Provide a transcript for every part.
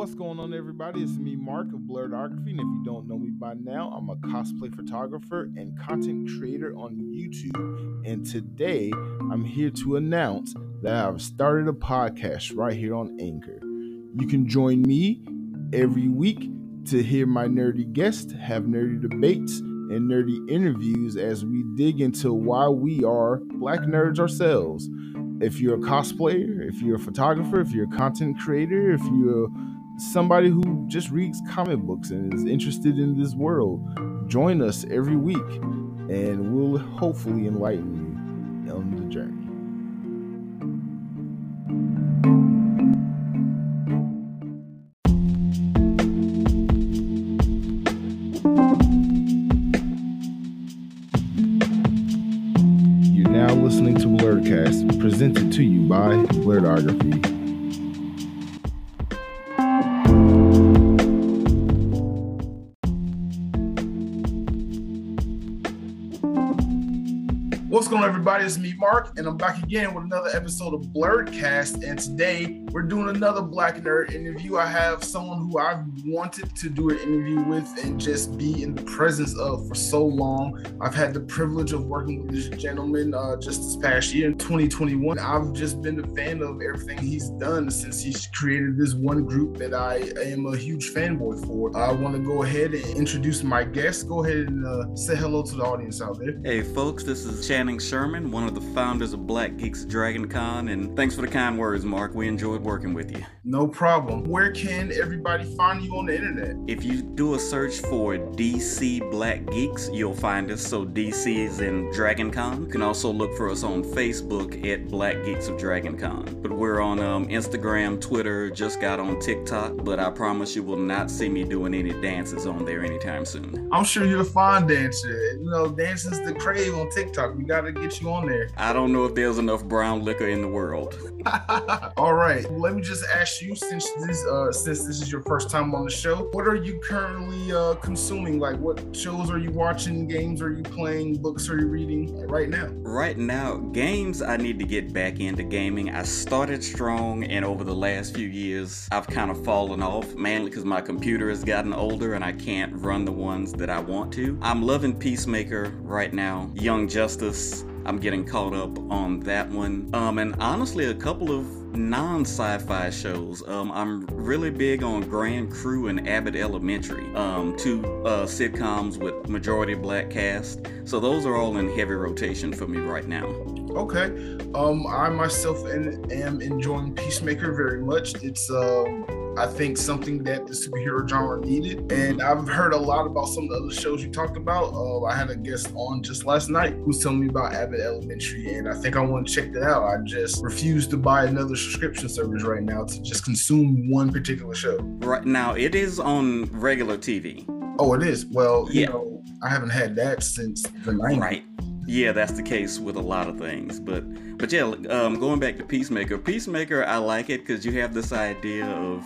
What's going on, everybody? It's me, Mark of Blerdography, and if you don't know me by now, I'm a cosplay photographer and content creator on YouTube. And today, I'm here to announce that I've started a podcast right here on Anchor. You can join me every week to hear my nerdy guests have nerdy debates and nerdy interviews as we dig into why we are black nerds ourselves. If you're a cosplayer, if you're a photographer, if you're a content creator, if you're somebody who just reads comic books and is interested in this world, join us every week and we'll hopefully enlighten you on the journey. Mark, and I'm back again with another episode of Blerdcast. And today we're doing another Black Nerd interview. I have someone who I've wanted to do an interview with and just be in the presence of for so long. I've had the privilege of working with this gentleman uh, just this past year in 2021. I've just been a fan of everything he's done since he's created this one group that I am a huge fanboy for. I want to go ahead and introduce my guest. Go ahead and uh, say hello to the audience out there. Hey folks, this is Channing Sherman, one of the founders of Black Geeks Dragon Con, and thanks for the kind words, Mark. We enjoyed working with you. No problem. Where can everybody find you on the internet? If you do a search for DC Black Geeks, you'll find us. So DC is in Dragon Con. You can also look for us on Facebook at Black Geeks of Dragon Con. But we're on um, Instagram, Twitter, just got on TikTok, but I promise you will not see me doing any dances on there anytime soon. I'm sure you're a fine dancer. You know, dancing's the crave on TikTok. We gotta get you on there. I don't know if there's enough brown liquor in the world. All right. Let me just ask you, since this uh since this is your first time on the show, what are you currently uh consuming? Like what shows are you watching, games are you playing, books are you reading right now? Right now, games, I need to get back into gaming. I started strong, and over the last few years, I've kind of fallen off, mainly because my computer has gotten older and I can't run the ones that I want to. I'm loving Peacemaker right now, Young Justice. I'm getting caught up on that one. Um, and honestly, a couple of non-sci-fi shows. Um, I'm really big on Grand Crew and Abbott Elementary, um, two uh, sitcoms with majority black cast. So those are all in heavy rotation for me right now. Okay. Um, I myself am enjoying Peacemaker very much. It's um, I think something that the superhero genre needed, and I've heard a lot about some of the other shows you talked about. Uh, I had a guest on just last night who's telling me about Abbott Elementary, and I think I want to check that out. I just refuse to buy another subscription service right now to just consume one particular show. Right now, it is on regular TV. Oh, it is. Well, Yeah. you know, I haven't had that since the 90s. Right. Yeah, that's the case with a lot of things, but but yeah, um, going back to Peacemaker, Peacemaker, I like it because you have this idea of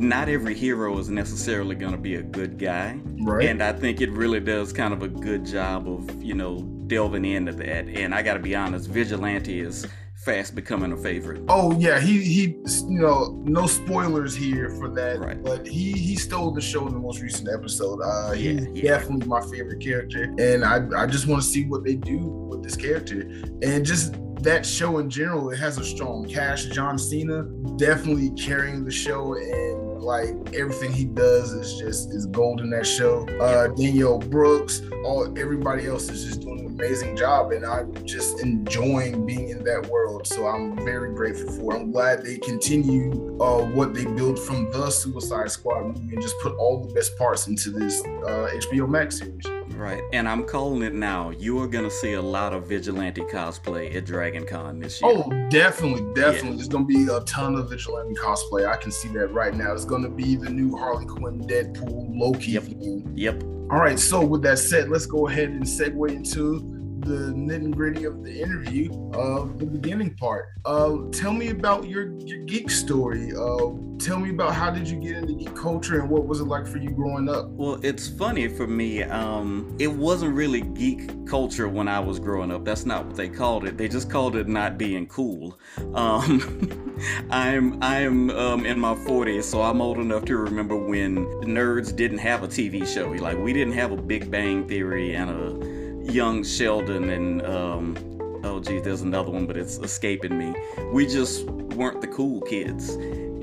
not every hero is necessarily going to be a good guy, Right. and I think it really does kind of a good job of you know delving into that. And I got to be honest, Vigilante is fast becoming a favorite. Oh yeah, he he you know no spoilers here for that, Right. but he he stole the show in the most recent episode. Uh, he's Yeah, yeah. definitely my favorite character, and I I just want to see what they do with this character, and just that show in general. It has a strong cast. John Cena definitely carrying the show and. Like everything he does is just is gold in that show. Uh, Danielle Brooks, all everybody else is just doing an amazing job, and I'm just enjoying being in that world. So I'm very grateful for. I'm glad they continue uh, what they built from the Suicide Squad movie and just put all the best parts into this uh, HBO Max series. Right, and I'm calling it now. You are gonna see a lot of vigilante cosplay at Dragon Con this year. Oh, definitely, definitely. There's gonna be a ton of vigilante cosplay. I can see that right now. It's gonna be the new Harley Quinn, Deadpool, Loki Yep. theme. Yep. All right. So with that said, let's go ahead and segue into the nitty gritty of the interview, uh, the beginning part. Uh, tell me about your, your geek story. Uh, tell me about how did you get into geek culture and what was it like for you growing up? Well, it's funny for me. Um, it wasn't really geek culture when I was growing up. That's not what they called it. They just called it not being cool. Um, I'm I'm um, in my 40s, so I'm old enough to remember when nerds didn't have a TV show. Like we didn't have a Big Bang Theory and a Young Sheldon and um, oh geez, there's another one, but it's escaping me. We just weren't the cool kids.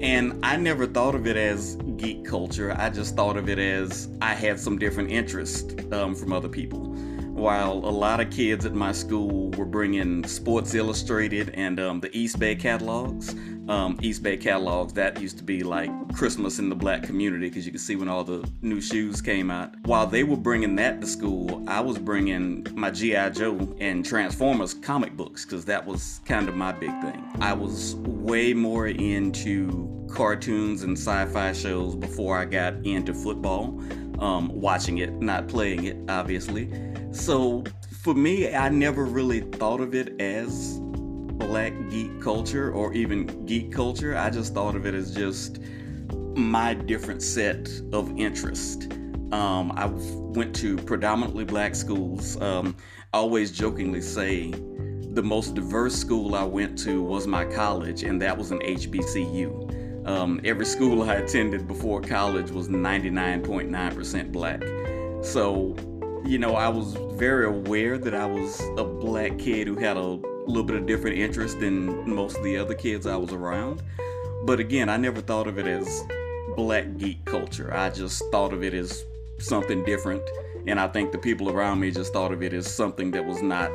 And I never thought of it as geek culture. I just thought of it as I had some different interest um, from other people. While a lot of kids at my school were bringing Sports Illustrated and um, the East Bay catalogs, um, East Bay catalogs. That used to be like Christmas in the black community because you could see when all the new shoes came out. While they were bringing that to school, I was bringing my G.I. Joe and Transformers comic books because that was kind of my big thing. I was way more into cartoons and sci fi shows before I got into football. Um, watching it, not playing it, obviously. So for me, I never really thought of it as black geek culture or even geek culture. I just thought of it as just my different set of interest. Um, I went to predominantly black schools. Um, always jokingly say the most diverse school I went to was my college, and that was an HBCU. Um, every school I attended before college was 99.9% black. So, you know, I was very aware that I was a black kid who had a little bit of different interest than most of the other kids I was around. But again, I never thought of it as black geek culture. I just thought of it as something different. And I think the people around me just thought of it as something that was not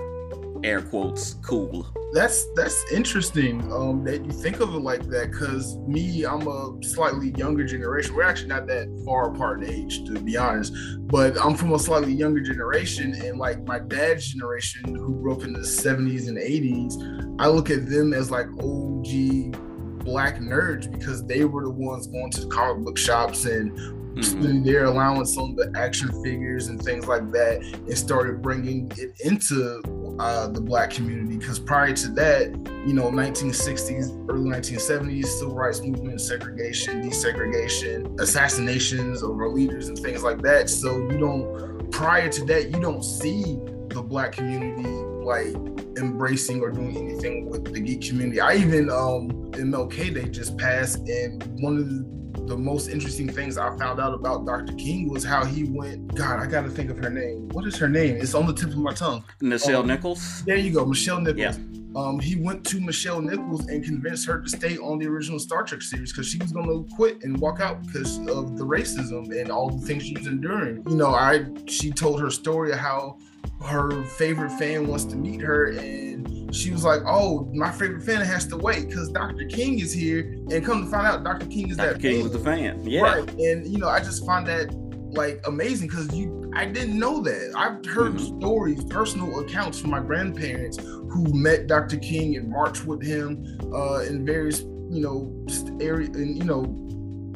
air quotes cool. That's that's interesting um, that you think of it like that. Cause me, I'm a slightly younger generation. We're actually not that far apart in age, to be honest. But I'm from a slightly younger generation, and like my dad's generation, who grew up in the 70s and 80s, I look at them as like OG black nerds because they were the ones going to the comic book shops and mm-hmm. spending their allowance on the action figures and things like that and started bringing it into uh, the black community because prior to that, you know, 1960s, early 1970s, civil rights movement, segregation, desegregation, assassinations of our leaders and things like that. So you don't, prior to that, you don't see the black community like embracing or doing anything with the geek community. I even um MLK Day just passed, and one of the the most interesting things I found out about Dr. King was how he went. God, I got to think of her name. What is her name? It's on the tip of my tongue. Nichelle um, Nichols. There you go, Nichelle Nichols. Yeah. Um, he went to Nichelle Nichols and convinced her to stay on the original Star Trek series because she was going to quit and walk out because of the racism and all the things she was enduring. You know, I she told her story of how her favorite fan wants to meet her and she was like oh my favorite fan has to wait because dr king is here and come to find out dr king is dr. that king fan. was the fan yeah right and you know i just find that like amazing because you i didn't know that i've heard mm-hmm. stories personal accounts from my grandparents who met dr king and marched with him uh in various you know area and you know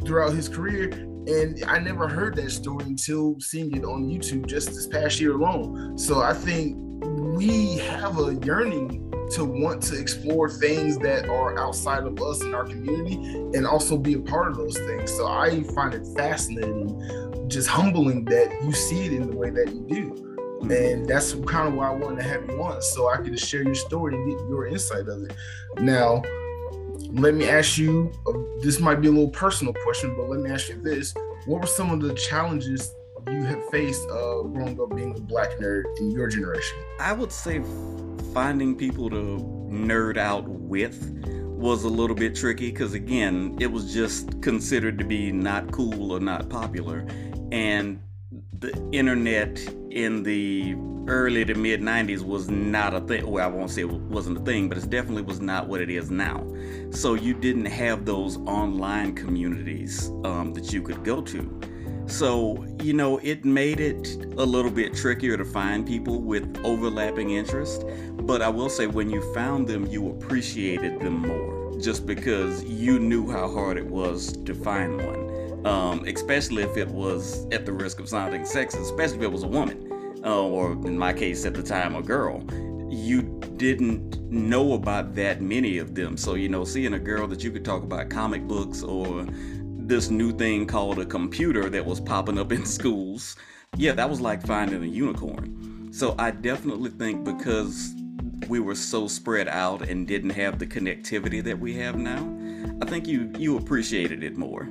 throughout his career and I never heard that story until seeing it on YouTube just this past year alone. So I think we have a yearning to want to explore things that are outside of us in our community and also be a part of those things. So I find it fascinating, just humbling that you see it in the way that you do. And that's kind of why I wanted to have you on, so I could share your story and get your insight of it. Now, let me ask you uh, this might be a little personal question, but let me ask you this. What were some of the challenges you have faced uh, growing up being a black nerd in your generation? I would say finding people to nerd out with was a little bit tricky because, again, it was just considered to be not cool or not popular. And the internet in the early to mid 90s was not a thing. Well, I won't say it wasn't a thing, but it definitely was not what it is now. So you didn't have those online communities um, that you could go to. So, you know, it made it a little bit trickier to find people with overlapping interests. But I will say, when you found them, you appreciated them more just because you knew how hard it was to find one. Um, especially if it was at the risk of sounding sexist, especially if it was a woman uh, or in my case at the time, a girl, you didn't know about that many of them. So, you know, seeing a girl that you could talk about comic books or this new thing called a computer that was popping up in schools, yeah, that was like finding a unicorn. So, I definitely think because we were so spread out and didn't have the connectivity that we have now, I think you you appreciated it more.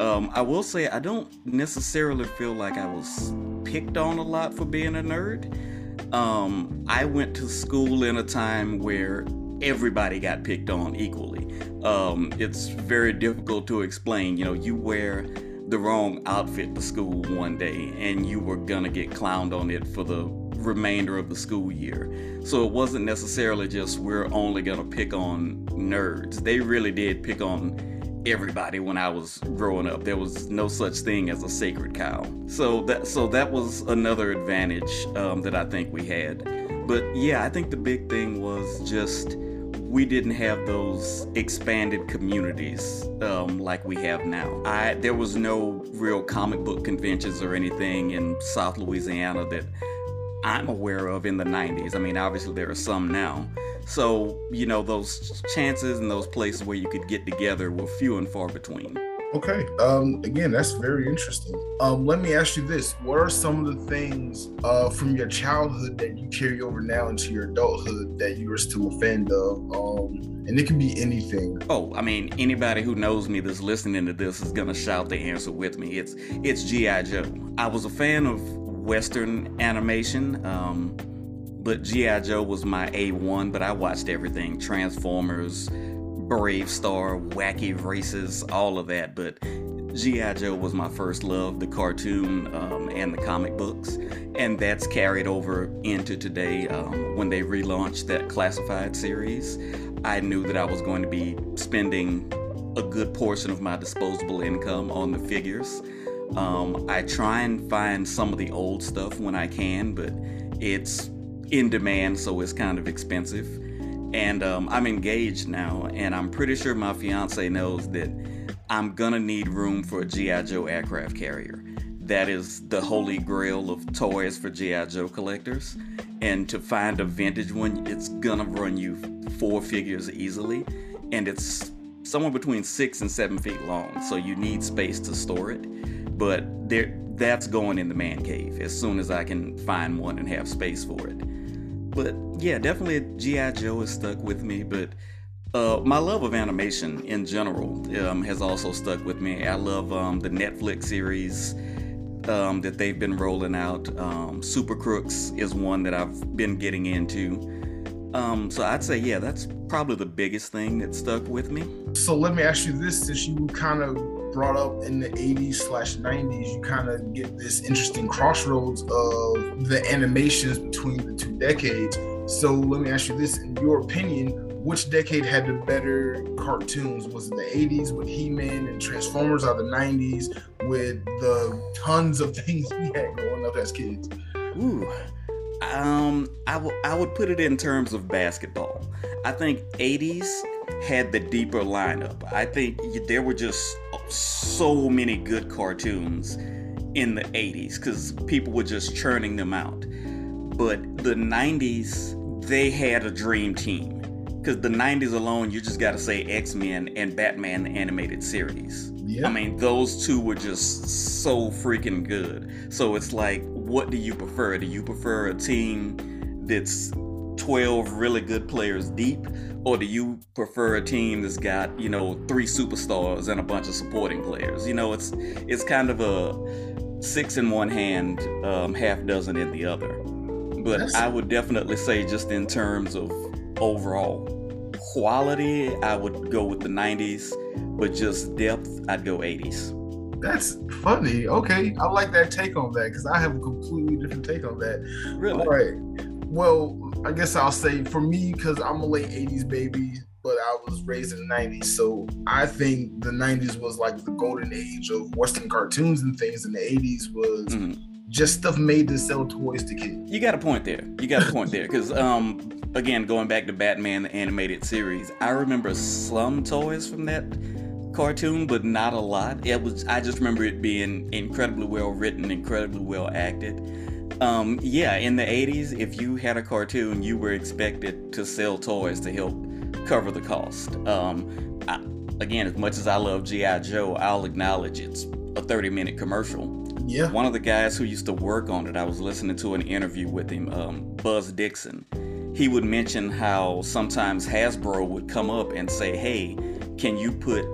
Um, I will say I don't necessarily feel like I was picked on a lot for being a nerd. Um, I went to school in a time where everybody got picked on equally. Um, it's very difficult to explain. You know, you wear the wrong outfit to school one day and you were gonna get clowned on it for the remainder of the school year. So it wasn't necessarily just we're only gonna pick on nerds. They really did pick on everybody when I was growing up. There was no such thing as a sacred cow. So that so that was another advantage um, that I think we had. But yeah, I think the big thing was just we didn't have those expanded communities um, like we have now. I there was no real comic book conventions or anything in South Louisiana that I'm aware of in the 90s. I mean, obviously there are some now. So, you know, those chances and those places where you could get together were few and far between. Okay. Um, again, that's very interesting. Um, let me ask you this: What are some of the things uh, from your childhood that you carry over now into your adulthood that you are still a fan of? Um, and it can be anything. Oh, I mean, anybody who knows me that's listening to this is gonna shout the answer with me. It's it's GI Joe. I was a fan of Western animation. Um, but G.I. Joe was my A1, but I watched everything Transformers, BraveStarr, Wacky Races, all of that. But G.I. Joe was my first love, the cartoon um, and the comic books. And that's carried over into today um, when they relaunched that classified series. I knew that I was going to be spending a good portion of my disposable income on the figures. Um, I try and find some of the old stuff when I can, but it's in demand, so it's kind of expensive. And um, I'm engaged now, and I'm pretty sure my fiance knows that I'm gonna need room for a G.I. Joe aircraft carrier. That is the holy grail of toys for G.I. Joe collectors. And to find a vintage one, it's gonna run you four figures easily. And it's somewhere between six and seven feet long, so you need space to store it. But there, that's going in the man cave as soon as I can find one and have space for it. But yeah, definitely G.I. Joe has stuck with me, but uh, my love of animation in general um, has also stuck with me. I love um, the Netflix series um, that they've been rolling out. Um, Super Crooks is one that I've been getting into. Um, so I'd say, yeah, that's probably the biggest thing that stuck with me. So let me ask you this: since you kind of brought up in the 80s slash 90s, you kind of get this interesting crossroads of the animations between the two decades. So let me ask you this: in your opinion, which decade had the better cartoons? Was it the 80s with He-Man and Transformers, or the 90s with the tons of things we had growing up as kids? Ooh. Um, I, w- I would put it in terms of basketball. I think 80s had the deeper lineup. I think there were just so many good cartoons in the 80s because people were just churning them out. But the 90s, they had a dream team. Because the 90s alone, you just got to say X Men and Batman the Animated Series. I mean, those two were just so freaking good. So it's like, what do you prefer? Do you prefer a team that's 12 really good players deep? Or do you prefer a team that's got, you know, three superstars and a bunch of supporting players? You know, it's it's kind of a six in one hand, um, half dozen in the other. But That's... I would definitely say, just in terms of overall quality, I would go with the 90s, but just depth, I'd go 80s. That's funny. Okay, I like that take on that because I have a completely different take on that. Really? All right. Well, I guess I'll say for me because I'm a late '80s baby, but I was raised in the '90s, so I think the '90s was like the golden age of Western cartoons and things, and the '80s was. Mm-hmm. Just stuff made to sell toys to kids. You got a point there. You got a point there. Because, um, again, going back to Batman, the animated series, I remember some toys from that cartoon, but not a lot. It was I just remember it being incredibly well written, incredibly well acted. Um, yeah, in the 80s, if you had a cartoon, you were expected to sell toys to help cover the cost. Um, I, again, as much as I love G.I. Joe, I'll acknowledge it's a 30 minute commercial. Yeah. One of the guys who used to work on it, I was listening to an interview with him, um, Buzz Dixon. He would mention how sometimes Hasbro would come up and say, Hey, can you put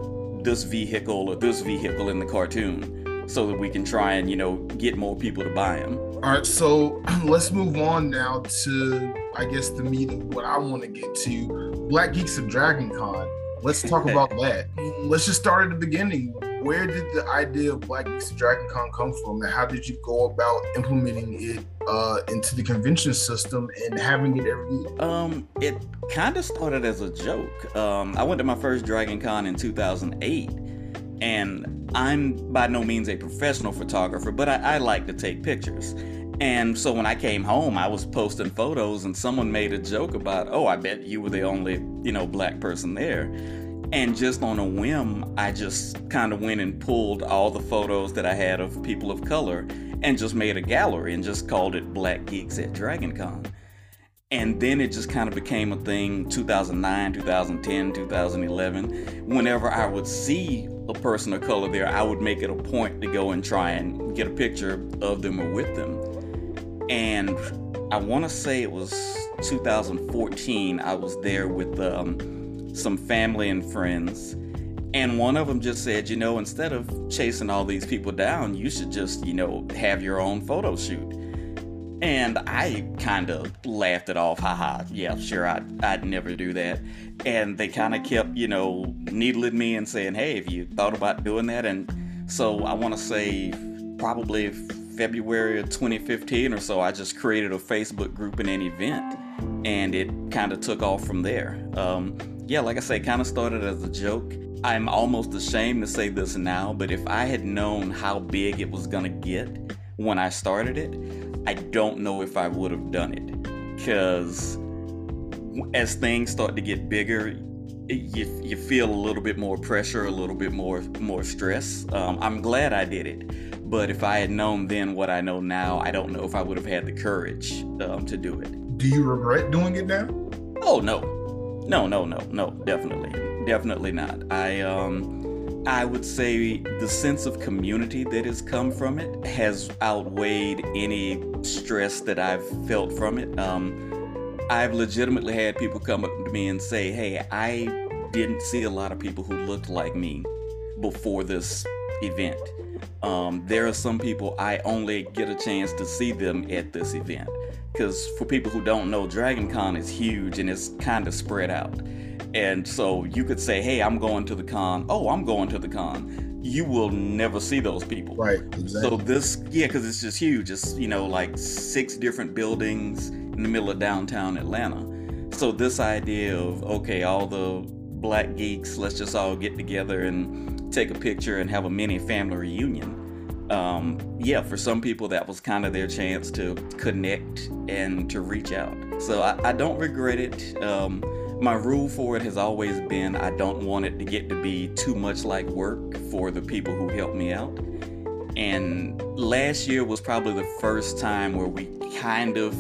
this vehicle or this vehicle in the cartoon so that we can try and, you know, get more people to buy them? All right, so let's move on now to, I guess, the meat of what I want to get to Black Geeks of Dragon Con. Let's talk about that. Let's just start at the beginning where did the idea of Black Geeks of Dragon Con come from, and how did you go about implementing it uh, into the convention system and having it every year? Um, it kind of started as a joke. Um, I went to my first Dragon Con in 2008, and I'm by no means a professional photographer, but I, I like to take pictures. And so when I came home, I was posting photos, and someone made a joke about, "Oh, I bet you were the only, you know, black person there." And just on a whim, I just kind of went and pulled all the photos that I had of people of color and just made a gallery and just called it Black Geeks at DragonCon. And then it just kind of became a thing 2009, 2010, 2011. Whenever I would see a person of color there, I would make it a point to go and try and get a picture of them or with them. And I want to say it was 2014, I was there with um, some family and friends. And one of them just said, you know, instead of chasing all these people down, you should just, you know, have your own photo shoot. And I kind of laughed it off, haha, yeah, sure, I'd, I'd never do that. And they kind of kept, you know, needling me and saying, hey, have you thought about doing that? And so I want to say probably February of 2015 or so, I just created a Facebook group and an event. And it kind of took off from there. Um, yeah, like I say, kind of started as a joke. I'm almost ashamed to say this now, but if I had known how big it was gonna get when I started it, I don't know if I would have done it. Because as things start to get bigger, you, you feel a little bit more pressure, a little bit more more stress. Um, I'm glad I did it, but if I had known then what I know now, I don't know if I would have had the courage um, to do it. Do you regret doing it now? Oh no, no, no, no, no, definitely, definitely not. I um, I would say the sense of community that has come from it has outweighed any stress that I've felt from it. Um, I've legitimately had people come up to me and say, "Hey, I didn't see a lot of people who looked like me before this event. Um, there are some people I only get a chance to see them at this event." because for people who don't know, Dragon Con is huge and it's kind of spread out. And so you could say, hey, I'm going to the con. Oh, I'm going to the con. You will never see those people. Right, exactly. So this, yeah, because it's just huge. It's, you know, like six different buildings in the middle of downtown Atlanta. So this idea of, okay, all the black geeks, let's just all get together and take a picture and have a mini family reunion um, yeah, for some people, that was kind of their chance to connect and to reach out. So I, I don't regret it. Um, my rule for it has always been I don't want it to get to be too much like work for the people who help me out. And last year was probably the first time where we kind of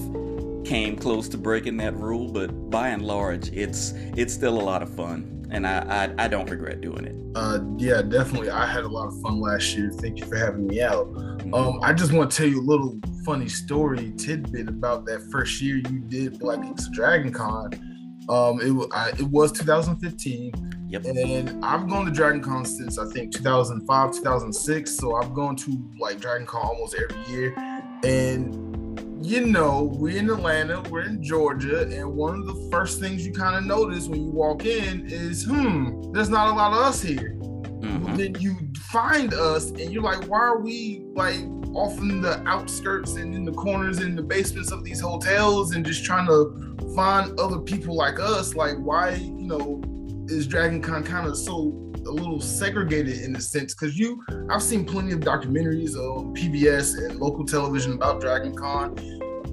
came close to breaking that rule, but by and large, it's it's still a lot of fun and I, I, I don't regret doing it. Uh, yeah, definitely. I had a lot of fun last year. Thank you for having me out. Um, I just want to tell you a little funny story tidbit about that first year you did Black Geeks Dragon Con. Um, it, I, it was 2015. Yep. And I've gone to Dragon Con since I think 2005, 2006. So I've gone to like Dragon Con almost every year. And you know, we're in Atlanta, we're in Georgia, and one of the first things you kind of notice when you walk in is, hmm, there's not a lot of us here. Mm-hmm. Then you find us, and you're like, why are we like off in the outskirts and in the corners and in the basements of these hotels and just trying to find other people like us? Like, why, you know, is Dragon Con kind of so a little segregated in a sense because you I've seen plenty of documentaries on PBS and local television about Dragon Con.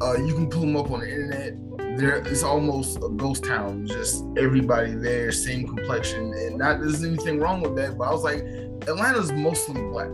Uh, you can pull them up on the internet. There, it's almost a ghost town. Just everybody there, same complexion, and not there's anything wrong with that. But I was like, Atlanta's mostly black.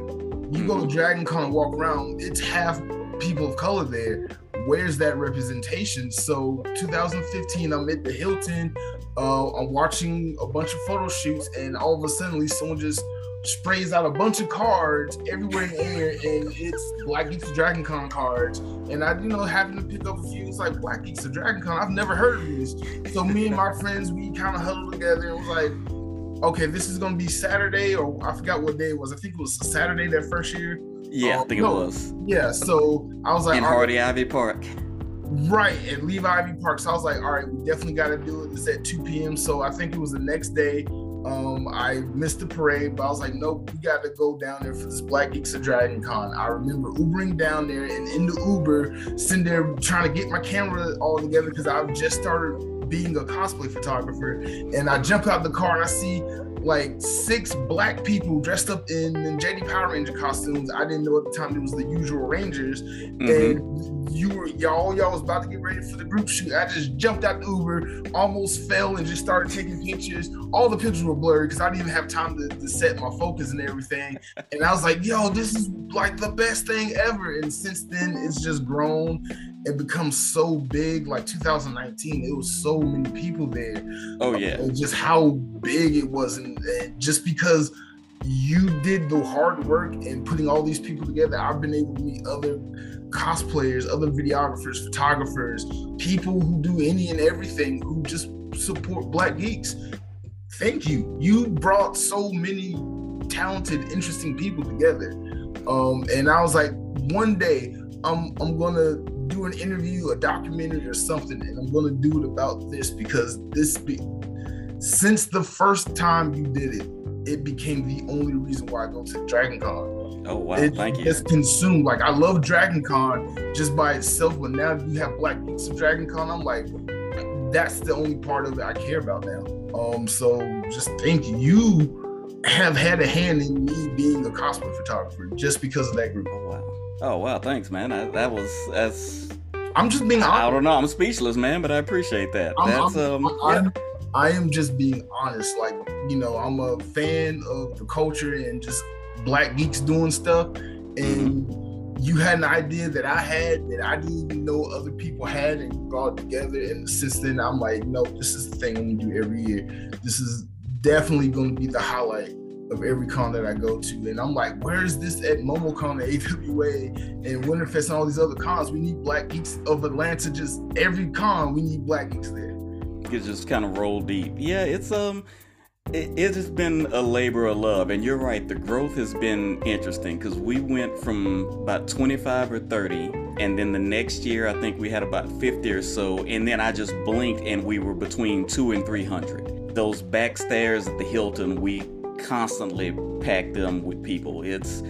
You go to mm-hmm. Dragon Con and walk around, it's half people of color there. Where's that representation? So 2015, I'm at the Hilton. Uh, I'm watching a bunch of photo shoots, and all of a sudden, someone just sprays out a bunch of cards everywhere in the air, and it's Black Geeks of Dragon Con cards. And I, you know, having to pick up a few, it's like Black Geeks of Dragon Con. I've never heard of this. So me and my friends, we kind of huddled together and was like, okay, this is gonna be Saturday, or I forgot what day it was. I think it was Saturday that first year. Yeah, um, I think no, it was. Yeah, so I was like, in Hardy right. Ivy Park. Right, at Levi Ivy Park. So I was like, all right, we definitely got to do it. It's at 2 p.m. So I think it was the next day. Um, I missed the parade, but I was like, nope, we got to go down there for this Black Geeks of Dragon Con. I remember Ubering down there and in the Uber, sitting there trying to get my camera all together because I've just started being a cosplay photographer. And I jump out the car and I see like six black people dressed up in, in JD Power Ranger costumes. I didn't know at the time it was the usual Rangers. Mm-hmm. And you were y'all y'all was about to get ready for the group shoot. I just jumped out the Uber, almost fell and just started taking pictures. All the pictures were blurry because I didn't even have time to, to set my focus and everything. And I was like, yo, this is like the best thing ever. And since then it's just grown it becomes so big like 2019 it was so many people there oh yeah uh, just how big it was and, and, just because you did the hard work and putting all these people together. I've been able to meet other cosplayers other videographers photographers people who do any and everything who just support black geeks. Thank you. You brought so many talented interesting people together. Um and i was like one day i'm i'm gonna do an interview, a documentary, or something, and I'm gonna do it about this because this be since the first time you did it, it became the only reason why I go to Dragon Con. Oh wow, it, thank you. It's consumed. Like I love Dragon Con just by itself, but now you have Black Geeks of Dragon Con. I'm like, that's the only part of it I care about now. Um, so just thank you. You have had a hand in me being a cosplay photographer just because of that group. Oh wow. Oh wow, thanks, man. I, that was that's. I'm just being. Honest. I don't know. I'm speechless, man, but I appreciate that. I'm, that's I'm, um. I'm, yeah. I am just being honest. Like you know, I'm a fan of the culture and just black geeks doing stuff, and. You had an idea that I had that I didn't even know other people had, and brought together. And since then, I'm like, no, this is the thing I'm gonna do every year. This is definitely going to be the highlight of every con that I go to. And I'm like, where is this at MomoCon, AWA, and Winterfest, and all these other cons? We need Black Geeks of Atlanta. Just every con, we need Black Geeks there. It just kind of roll deep. Yeah, it's um, it, it has been a labor of love, and you're right. The growth has been interesting because we went from about 25 or 30, and then the next year I think we had about 50 or so, and then I just blinked and we were between two and 300. Those back stairs at the Hilton, we constantly pack them with people. It's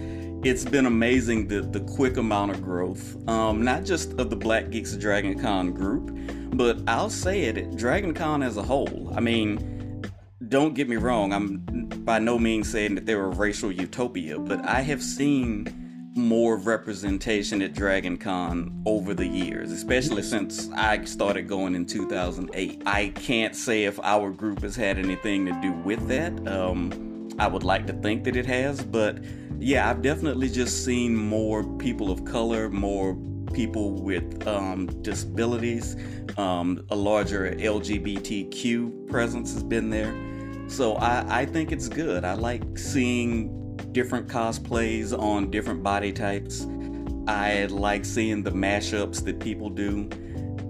it's been amazing the the quick amount of growth, um, not just of the Black Geeks of Dragon Con group, but I'll say it, Dragon Con as a whole. I mean, don't get me wrong, I'm by no means saying that they're a racial utopia, but I have seen more representation at Dragon Con over the years, especially since I started going in 2008. I can't say if our group has had anything to do with that. Um, I would like to think that it has, but yeah, I've definitely just seen more people of color, more people with um, disabilities, um, a larger LGBTQ presence has been there. So I, I think it's good. I like seeing different cosplays on different body types. I like seeing the mashups that people do.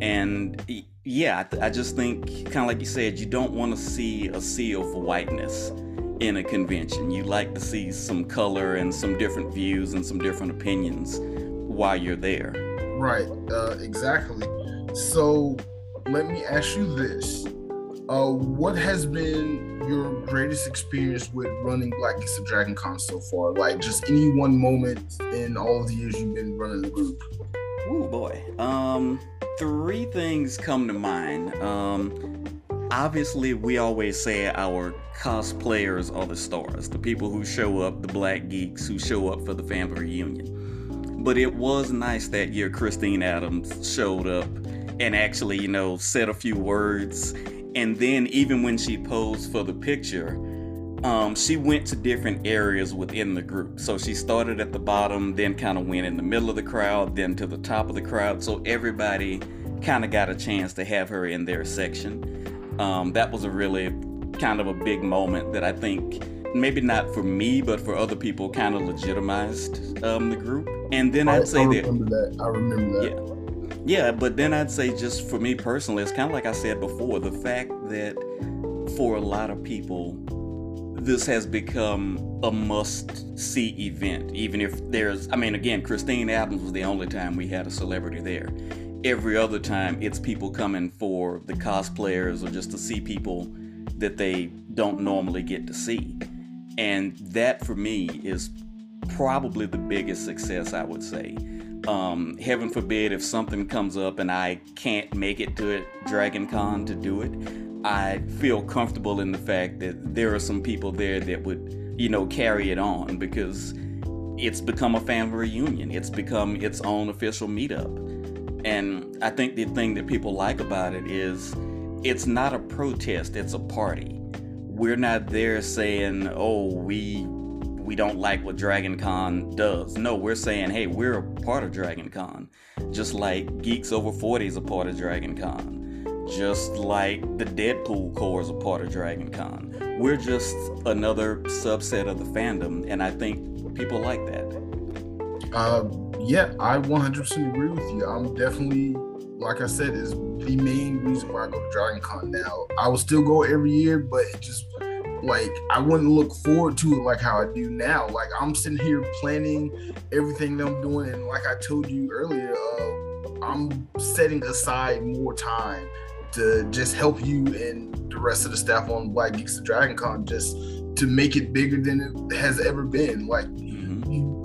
And yeah, I, I just think, kind of like you said, you don't want to see a sea of whiteness in a convention. You like to see some color and some different views and some different opinions while you're there. Right, uh, exactly. So let me ask you this. Uh, what has been your greatest experience with running Black Geeks of Dragon Con so far? Like just any one moment in all of the years you've been running the group. Oh boy. Um, three things come to mind. Um, obviously we always say our cosplayers are the stars, the people who show up, the black geeks who show up for the family reunion. But it was nice that year Christine Adams showed up and actually, you know, said a few words. And then even when she posed for the picture, um, she went to different areas within the group. So she started at the bottom, then kind of went in the middle of the crowd, then to the top of the crowd. So everybody kind of got a chance to have her in their section. Um, that was a really kind of a big moment that I think maybe not for me, but for other people, kind of legitimized um, the group. And then I, would say I remember that. that. I remember that. Yeah. Yeah, but then I'd say just for me personally, it's kind of like I said before, the fact that for a lot of people, this has become a must see event. Even if there's, I mean, again, Christine Adams was the only time we had a celebrity there. Every other time, it's people coming for the cosplayers or just to see people that they don't normally get to see. And that for me is probably the biggest success, I would say. Um, heaven forbid if something comes up and I can't make it to it, Dragon Con to do it, I feel comfortable in the fact that there are some people there that would, you know, carry it on because it's become a family reunion. It's become its own official meetup. And I think the thing that people like about it is it's not a protest, it's a party. We're not there saying, "Oh, we we don't like what Dragon Con does." No, we're saying, "Hey, we're a part of Dragon Con." Just like Geeks Over 40 is a part of Dragon Con just like the Deadpool Corps is a part of Dragon Con. We're just another subset of the fandom, and I think people like that. Uh, yeah, I 100% agree with you. I'm definitely, like I said, is the main reason why I go to Dragon Con now. I will still go every year, but it just like I wouldn't look forward to it like how I do now. Like I'm sitting here planning everything that I'm doing, and like I told you earlier, uh, I'm setting aside more time to just help you and the rest of the staff on Black Geeks of Dragon Con just to make it bigger than it has ever been. Like.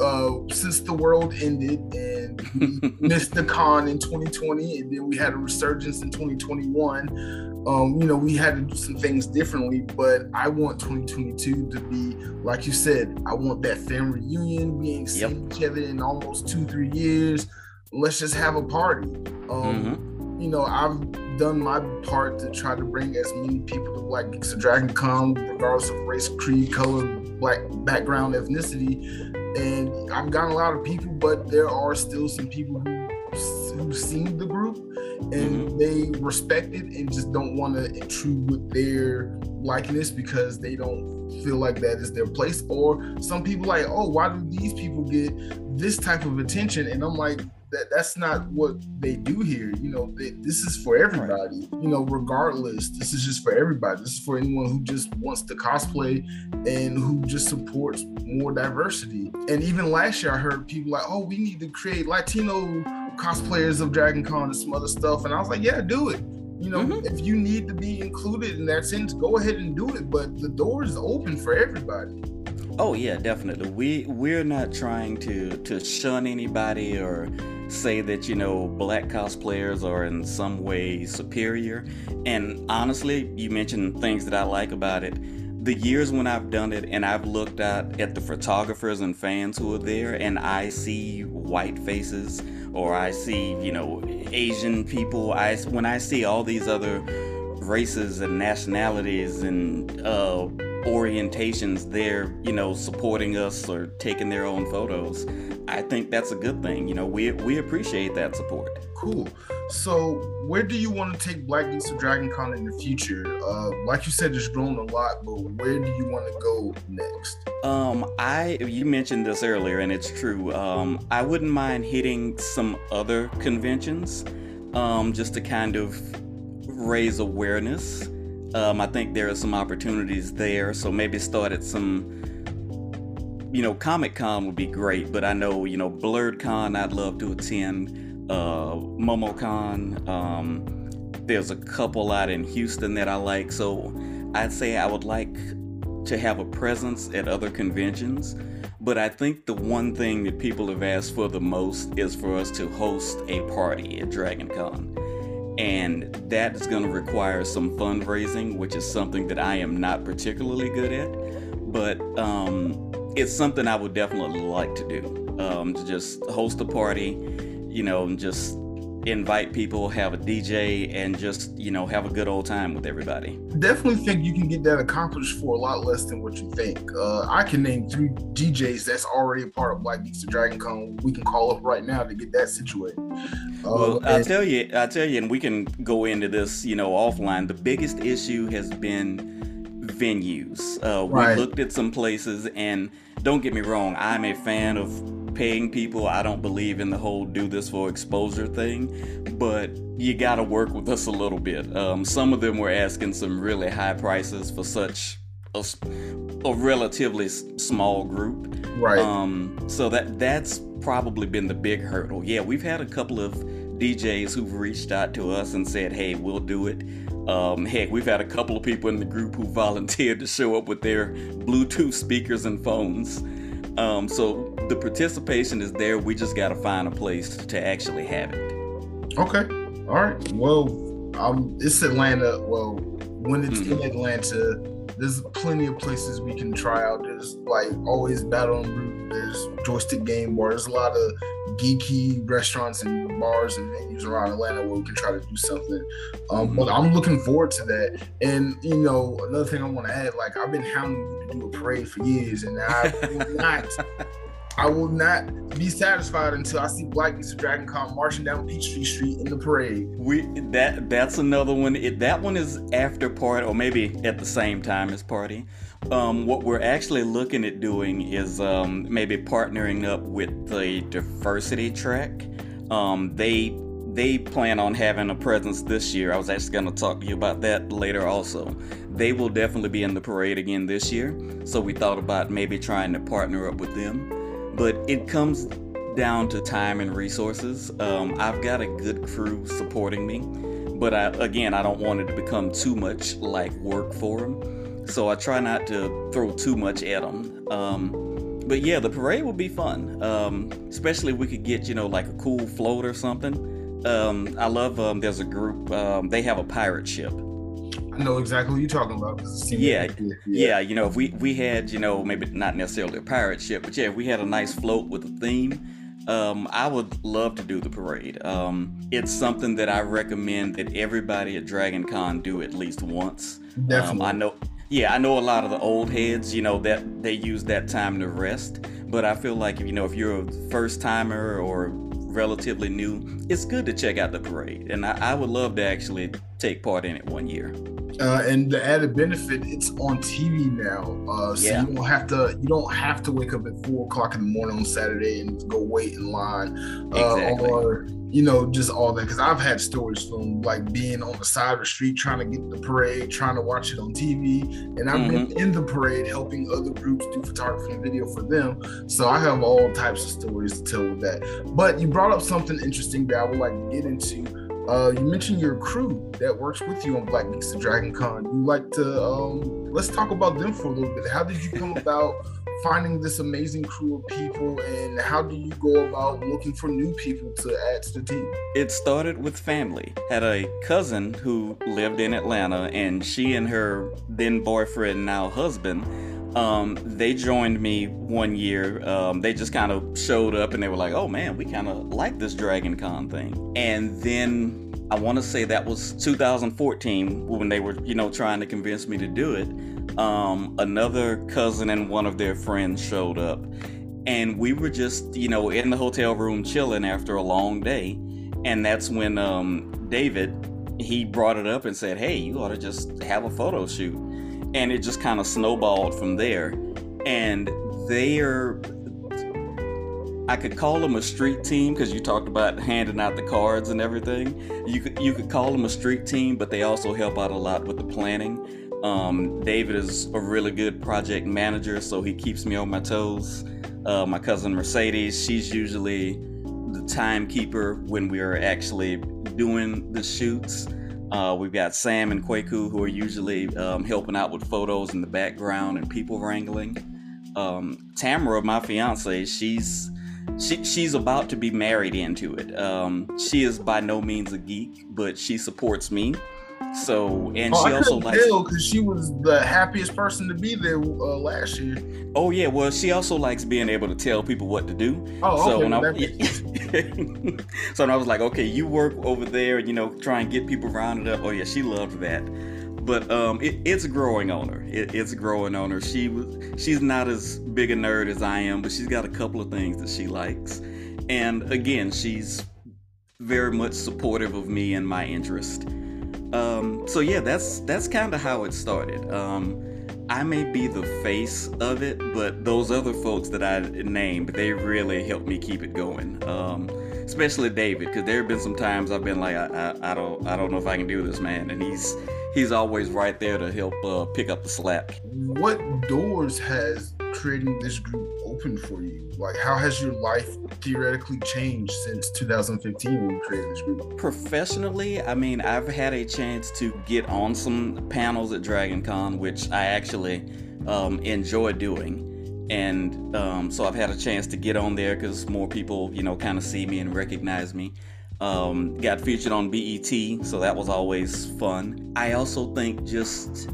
Uh, since the world ended and we missed the con in 2020, and then we had a resurgence in 2021. Um, you know, we had to do some things differently, but I want 2022 to be like you said. I want that family reunion. We ain't seen yep. each other in almost two, three years. Let's just have a party. Um, mm-hmm. You know, I've done my part to try to bring as many people to Black Geeks of Dragon Con, regardless of race, creed, color, black background, ethnicity. And I've gotten a lot of people, but there are still some people who who've seen the group and mm-hmm. they respect it and just don't want to intrude with their likeness because they don't feel like that is their place. Or some people like, oh, why do these people get this type of attention? And I'm like, that that's not what they do here. You know, they, this is for everybody. You know, regardless, this is just for everybody. This is for anyone who just wants to cosplay and who just supports more diversity. And even last year, I heard people like, "Oh, we need to create Latino cosplayers of Dragon Con and some other stuff." And I was like, "Yeah, do it." You know, mm-hmm. if you need to be included in that sense, go ahead and do it. But the door is open for everybody. Oh yeah, definitely. We we're not trying to to shun anybody or say that you know black cosplayers are in some way superior. And honestly you mentioned things that i like about it. The years when i've done it and i've looked at at the photographers and fans who are there and i see white faces or i see you know asian people i when i see all these other races and nationalities and uh orientations they're you know supporting us or taking their own photos i think that's a good thing you know we we appreciate that support. Cool. So where do you want to take black geeks of dragon con in the future? Uh like you said it's grown a lot but where do you want to go next? Um i you mentioned this earlier and it's true um i wouldn't mind hitting some other conventions um just to kind of raise awareness um, I think there are some opportunities there. So maybe start at some, you know, Comic Con would be great, but I know, you know, Blerdcon I'd love to attend, uh, MomoCon. Um, there's a couple out in Houston that I like. So I'd say I would like to have a presence at other conventions. But I think the one thing that people have asked for the most is for us to host a party at Dragon Con and that is going to require some fundraising, which is something that I am not particularly good at, but um, it's something I would definitely like to do. Um, to just host a party, you know, and just invite people, have a DJ, and just you know have a good old time with everybody. Definitely think you can get that accomplished for a lot less than what you think. Uh, I can name three DJs that's already a part of Black Geeks to Dragon Con. We can call up right now to get that situated. Uh, well, I tell you, I tell you, and we can go into this, you know, offline. The biggest issue has been venues. Uh, we looked at some places, and don't get me wrong, I'm a fan of paying people. I don't believe in the whole do this for exposure thing, but you got to work with us a little bit. Um, some of them were asking some really high prices for such a, a relatively small group. Right. Um, so that that's probably been the big hurdle. Yeah, we've had a couple of DJs who've reached out to us and said, "Hey, we'll do it." Um, heck, we've had a couple of people in the group who volunteered to show up with their Bluetooth speakers and phones. Um, so the participation is there. We just got to find a place to actually have it. Okay. All right. Well, um, it's Atlanta. Well, when it's mm-hmm. in Atlanta, there's plenty of places we can try out. There's like always Battle and Brew. There's Joystick Game Bar. There's a lot of geeky restaurants and bars and venues around Atlanta where we can try to do something. Um, mm-hmm. But I'm looking forward to that. And you know, another thing I want to add, like I've been hounding you to do a parade for years, and I will not. I will not be satisfied until I see Black Geeks Dragon Con marching down Peachtree Street in the parade. We that that's another one. It, that one is after party, or maybe at the same time as party. Um, what we're actually looking at doing is um, maybe partnering up with the diversity track. Um, they they plan on having a presence this year. I was actually going to talk to you about that later also. They will definitely be in the parade again this year. So we thought about maybe trying to partner up with them. But it comes down to time and resources. Um, I've got a good crew supporting me. But I, again, I don't want it to become too much like work for them so I try not to throw too much at them. Um, but yeah, the parade would be fun, um, especially if we could get you know like a cool float or something. Um, I love. Um, there's a group. Um, they have a pirate ship. I know exactly what you're talking about. Yeah, yeah, yeah, You know, if we we had you know maybe not necessarily a pirate ship, but yeah, if we had a nice float with a theme. Um, I would love to do the parade. Um, it's something that I recommend that everybody at Dragon Con do at least once. Definitely. Um, I know yeah, I know a lot of the old heads, you know, that they use that time to rest. But I feel like, you know, if you're a first timer or relatively new, it's good to check out the parade. And I, I would love to actually take part in it one year. Uh, and the added benefit, it's on TV now, uh, so yeah. you don't have to you don't have to wake up at four o'clock in the morning on Saturday and go wait in line, uh, exactly. or you know, just all that. Because I've had stories from like being on the side of the street trying to get the parade, trying to watch it on TV, and I've mm-hmm. been in the parade helping other groups do photography and video for them. So I have all types of stories to tell with that. But you brought up something interesting that I would like to get into. Uh, you mentioned your crew that works with you on Black to Dragon Con. You like to um, let's talk about them for a little bit. How did you come about? finding this amazing crew of people and how do you go about looking for new people to add to the team? It started with family. Had a cousin who lived in Atlanta and she and her then boyfriend, now husband, um, they joined me one year. Um, they just kind of showed up and they were like, oh man, we kind of like this Dragon Con thing. And then I want to say that was 2014 when they were, you know, trying to convince me to do it um, another cousin and one of their friends showed up. And we were just, you know, in the hotel room chilling after a long day. And that's when um, David, he brought it up and said, hey, you ought to just have a photo shoot. And it just kind of snowballed from there. And they're I could call them a street team because you talked about handing out the cards and everything. You could you could call them a street team, but they also help out a lot with the planning. Um, David is a really good project manager, so he keeps me on my toes. Uh, my cousin Mercedes, she's usually the timekeeper when we are actually doing the shoots. Uh, we've got Sam and Kwaku who are usually um, helping out with photos in the background and people wrangling. Um, Tamara, my fiance, she's she, she's about to be married into it. Um, she is by no means a geek, but she supports me So and oh, she I also likes because she was the happiest person to be there uh, last year. Oh yeah, well she also likes being able to tell people what to do. Oh, so okay. When well, I, so when I was like, okay, you work over there, and you know, try and get people rounded up. Oh yeah, she loved that. But um, it, it's growing on her. It, it's growing on her. She was she's not as big a nerd as I am, but she's got a couple of things that she likes. And again, she's very much supportive of me and my interest. Um, so yeah, that's that's kind of how it started. Um, I may be the face of it, but those other folks that I named, they really helped me keep it going. Um, especially David, because there have been some times I've been like, I, I, I, don't, I don't know if I can do this, man, and he's he's always right there to help uh, pick up the slack. What doors has creating this group opened for you? Like, how has your life theoretically changed since 2015 when you created this group? Professionally, I mean, I've had a chance to get on some panels at Dragon Con, which I actually um, enjoy doing. And um, so I've had a chance to get on there because more people, you know, kind of see me and recognize me. Um, got featured on BET, so that was always fun. I also think just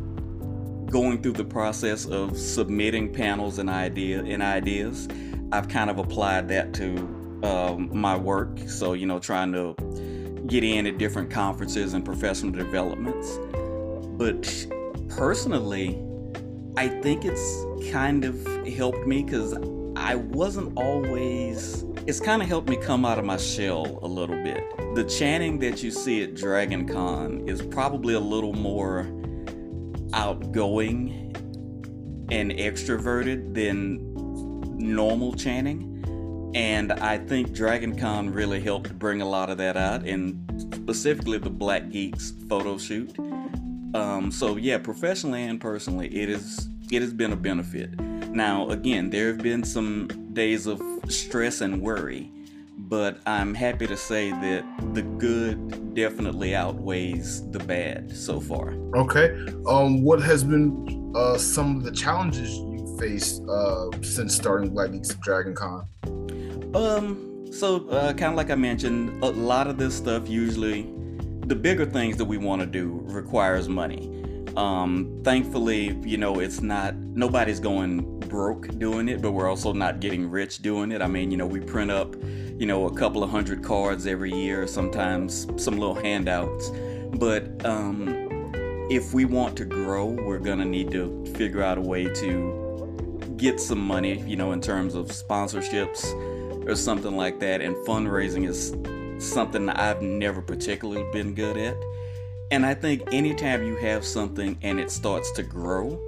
going through the process of submitting panels and idea and ideas, I've kind of applied that to um, my work. So you know, trying to get in at different conferences and professional developments. But personally, I think it's kind of helped me because I wasn't always. It's kind of helped me come out of my shell a little bit. The Channing that you see at Dragon Con is probably a little more outgoing and extroverted than normal Channing. And I think Dragon Con really helped bring a lot of that out, and specifically the Black Geeks photo shoot. Um, so yeah, professionally and personally, it is it has been a benefit. Now, again, there have been some days of stress and worry, but I'm happy to say that the good definitely outweighs the bad so far. Okay. Um, what has been uh, some of the challenges faced uh, since starting Black at Dragon Con? Um, so uh, kind of like I mentioned, a lot of this stuff usually, the bigger things that we want to do requires money. Um, thankfully, you know, it's not nobody's going broke doing it, but we're also not getting rich doing it. I mean, you know, we print up, you know, a couple of hundred cards every year, sometimes some little handouts. But um, if we want to grow, we're gonna need to figure out a way to get some money, you know, in terms of sponsorships or something like that. And fundraising is something I've never particularly been good at. And I think anytime you have something and it starts to grow,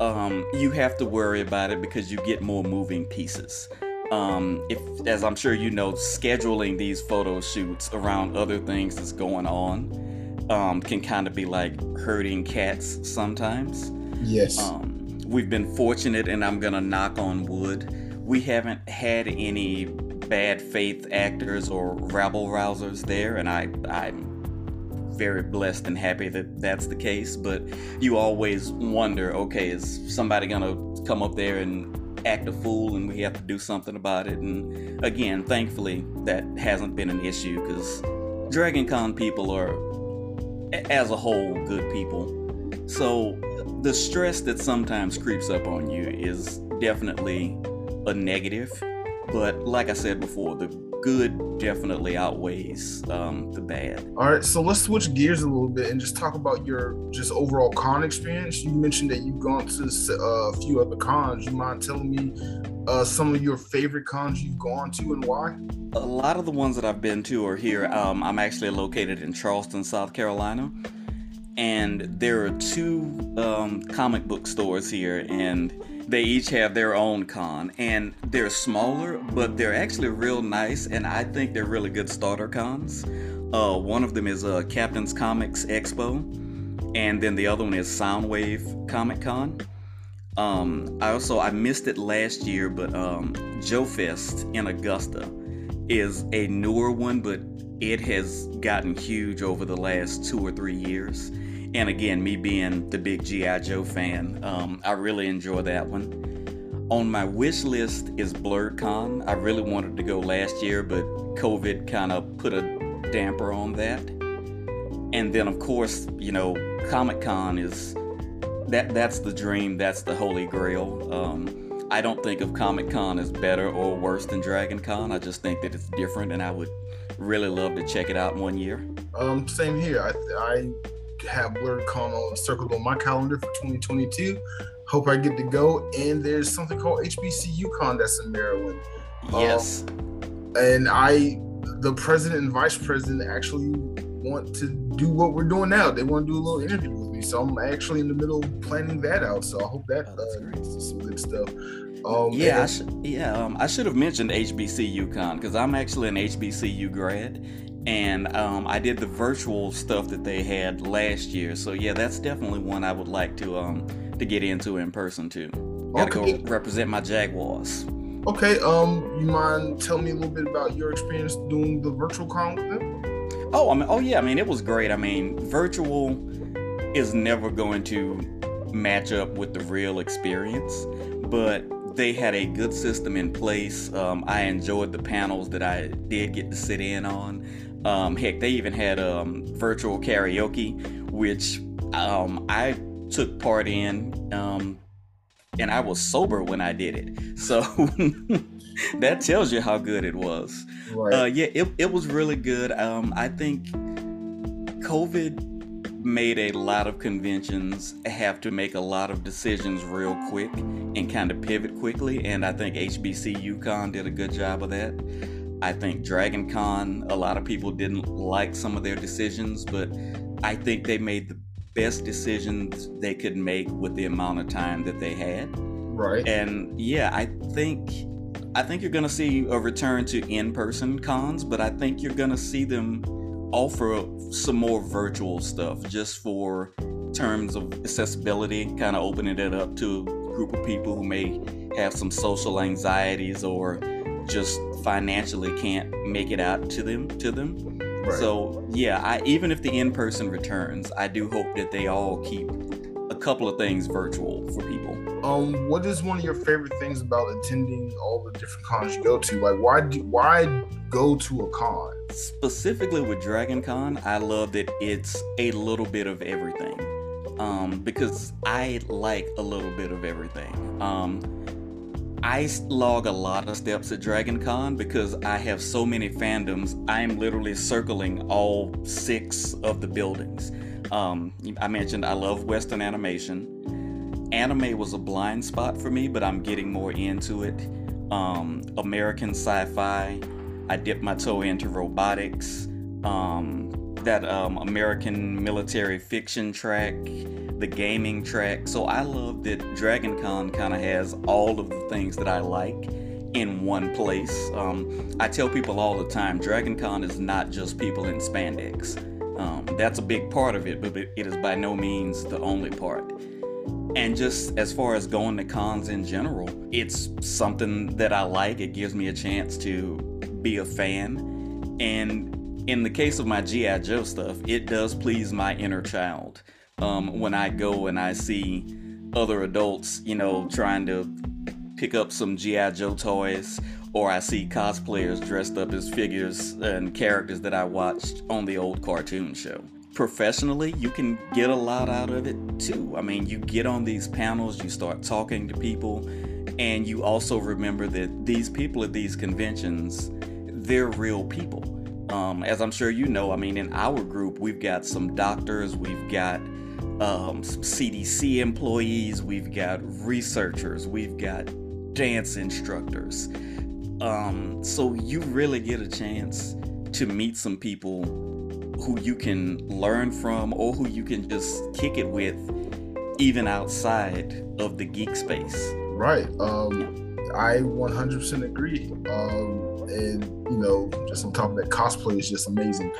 um, you have to worry about it because you get more moving pieces. Um, if, as I'm sure you know, scheduling these photo shoots around other things that's going on um, can kind of be like herding cats sometimes. Yes. Um, we've been fortunate, and I'm gonna knock on wood. We haven't had any bad faith actors or rabble rousers there, and I, I'm very blessed and happy that that's the case. But you always wonder, okay, is somebody gonna come up there and act a fool, and we have to do something about it? And again, thankfully, that hasn't been an issue because Dragon Con people are, as a whole, good people. So the stress that sometimes creeps up on you is definitely a negative. But like I said before, the good definitely outweighs um, the bad. All right, so let's switch gears a little bit and just talk about your just overall con experience. You mentioned that you've gone to uh, a few other cons. You mind telling me uh, some of your favorite cons you've gone to and why? A lot of the ones that I've been to are here. Um, I'm actually located in Charleston, South Carolina, and there are two um, comic book stores here, and they each have their own con and they're smaller but they're actually real nice and i think they're really good starter cons. Uh, one of them is uh, captain's comics expo and then the other one is soundwave comic con. Um, i also i missed it last year but um, joe fest in augusta is a newer one but it has gotten huge over the last two or three years and again, me being the big G.I. Joe fan, um, I really enjoy that one. On my wish list is BlerdCon. I really wanted to go last year, but COVID kind of put a damper on that. and then of course, you know, Comic Con is that that's the dream, that's the holy grail. Um, I don't think of Comic Con as better or worse than Dragon Con. I just think that it's different, and I would really love to check it out one year. Um, same here. I, I have BlerdCon on circled on my calendar for 2022. Hope I get to go. And there's something called HBCUCon that's in Maryland. Yes. Um, and I, the president and vice president, actually want to do what we're doing now. They want to do a little interview with me. So I'm actually in the middle of planning that out. So I hope that oh, uh, some good stuff. Um, yeah, I sh- yeah. Um, I should have mentioned HBCUCon because I'm actually an HBCU grad, and um, I did the virtual stuff that they had last year. So yeah, that's definitely one I would like to um to get into in person too. Gotta okay. go represent my Jaguars. Okay. Um, you mind telling me a little bit about your experience doing the virtual con with them? Oh, I mean, oh yeah. I mean, it was great. I mean, virtual is never going to match up with the real experience, but they had a good system in place. Um, I enjoyed the panels that I did get to sit in on. Um, heck, they even had um, virtual karaoke, which um, I took part in, um, and I was sober when I did it. So that tells you how good it was. Right. Uh, yeah, it, it was really good. Um, I think COVID made a lot of conventions have to make a lot of decisions real quick and kind of pivot quickly. And I think HBCUCon did a good job of that. I think Dragon Con, a lot of people didn't like some of their decisions, but I think they made the best decisions they could make with the amount of time that they had. Right. And yeah, I think I think you're gonna see a return to in-person cons, but I think you're gonna see them offer some more virtual stuff just for terms of accessibility, kind of opening it up to a group of people who may have some social anxieties or just financially can't make it out to them to them. Right. So yeah, I even if the in-person returns, I do hope that they all keep a couple of things virtual for people. Um, what is one of your favorite things about attending all the different cons you go to? Like, why do why go to a con? Specifically with Dragon Con, I love that it's a little bit of everything. Um, because I like a little bit of everything. Um, I log a lot of steps at Dragon Con because I have so many fandoms. I'm literally circling all six of the buildings. Um, I mentioned I love Western animation. Anime was a blind spot for me, but I'm getting more into it. Um, American sci fi. I dipped my toe into robotics. Um, that um, American military fiction track, the gaming track. So I love that Dragon Con kind of has all of the things that I like in one place. Um, I tell people all the time Dragon Con is not just people in spandex. Um, that's a big part of it, but it is by no means the only part. And just as far as going to cons in general, it's something that I like. It gives me a chance to be a fan. And in the case of my G.I. Joe stuff, it does please my inner child. Um, when I go and I see other adults, you know, trying to pick up some G.I. Joe toys or I see cosplayers dressed up as figures and characters that I watched on the old cartoon show. Professionally, you can get a lot out of it too. I mean, you get on these panels, you start talking to people, and you also remember that these people at these conventions, they're real people. Um, as I'm sure you know, I mean, in our group, we've got some doctors, we've got um, some CDC employees, we've got researchers, we've got dance instructors. Um, so you really get a chance to meet some people who you can learn from or who you can just kick it with even outside of the geek space. Right. Um, I 100% agree. Um, and you know, just on top of that, cosplay is just amazing.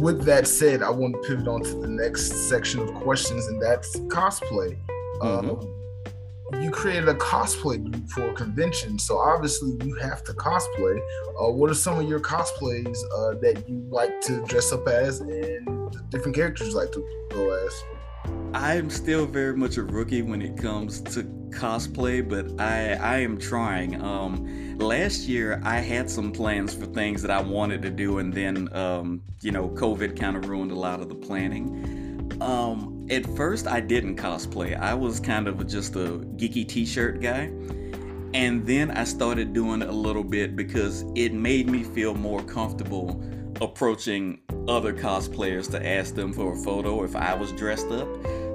With that said, I want to pivot on to the next section of questions, and that's cosplay. Mm-hmm. Um, you created a cosplay group for a convention, so obviously you have to cosplay. Uh, what are some of your cosplays uh, that you like to dress up as, and the different characters you like to go as? I'm still very much a rookie when it comes to cosplay, but I I am trying. Um, last year I had some plans for things that I wanted to do, and then um, you know COVID kind of ruined a lot of the planning. Um, at first I didn't cosplay. I was kind of just a geeky T-shirt guy. And then I started doing a little bit because it made me feel more comfortable approaching other cosplayers to ask them for a photo if I was dressed up.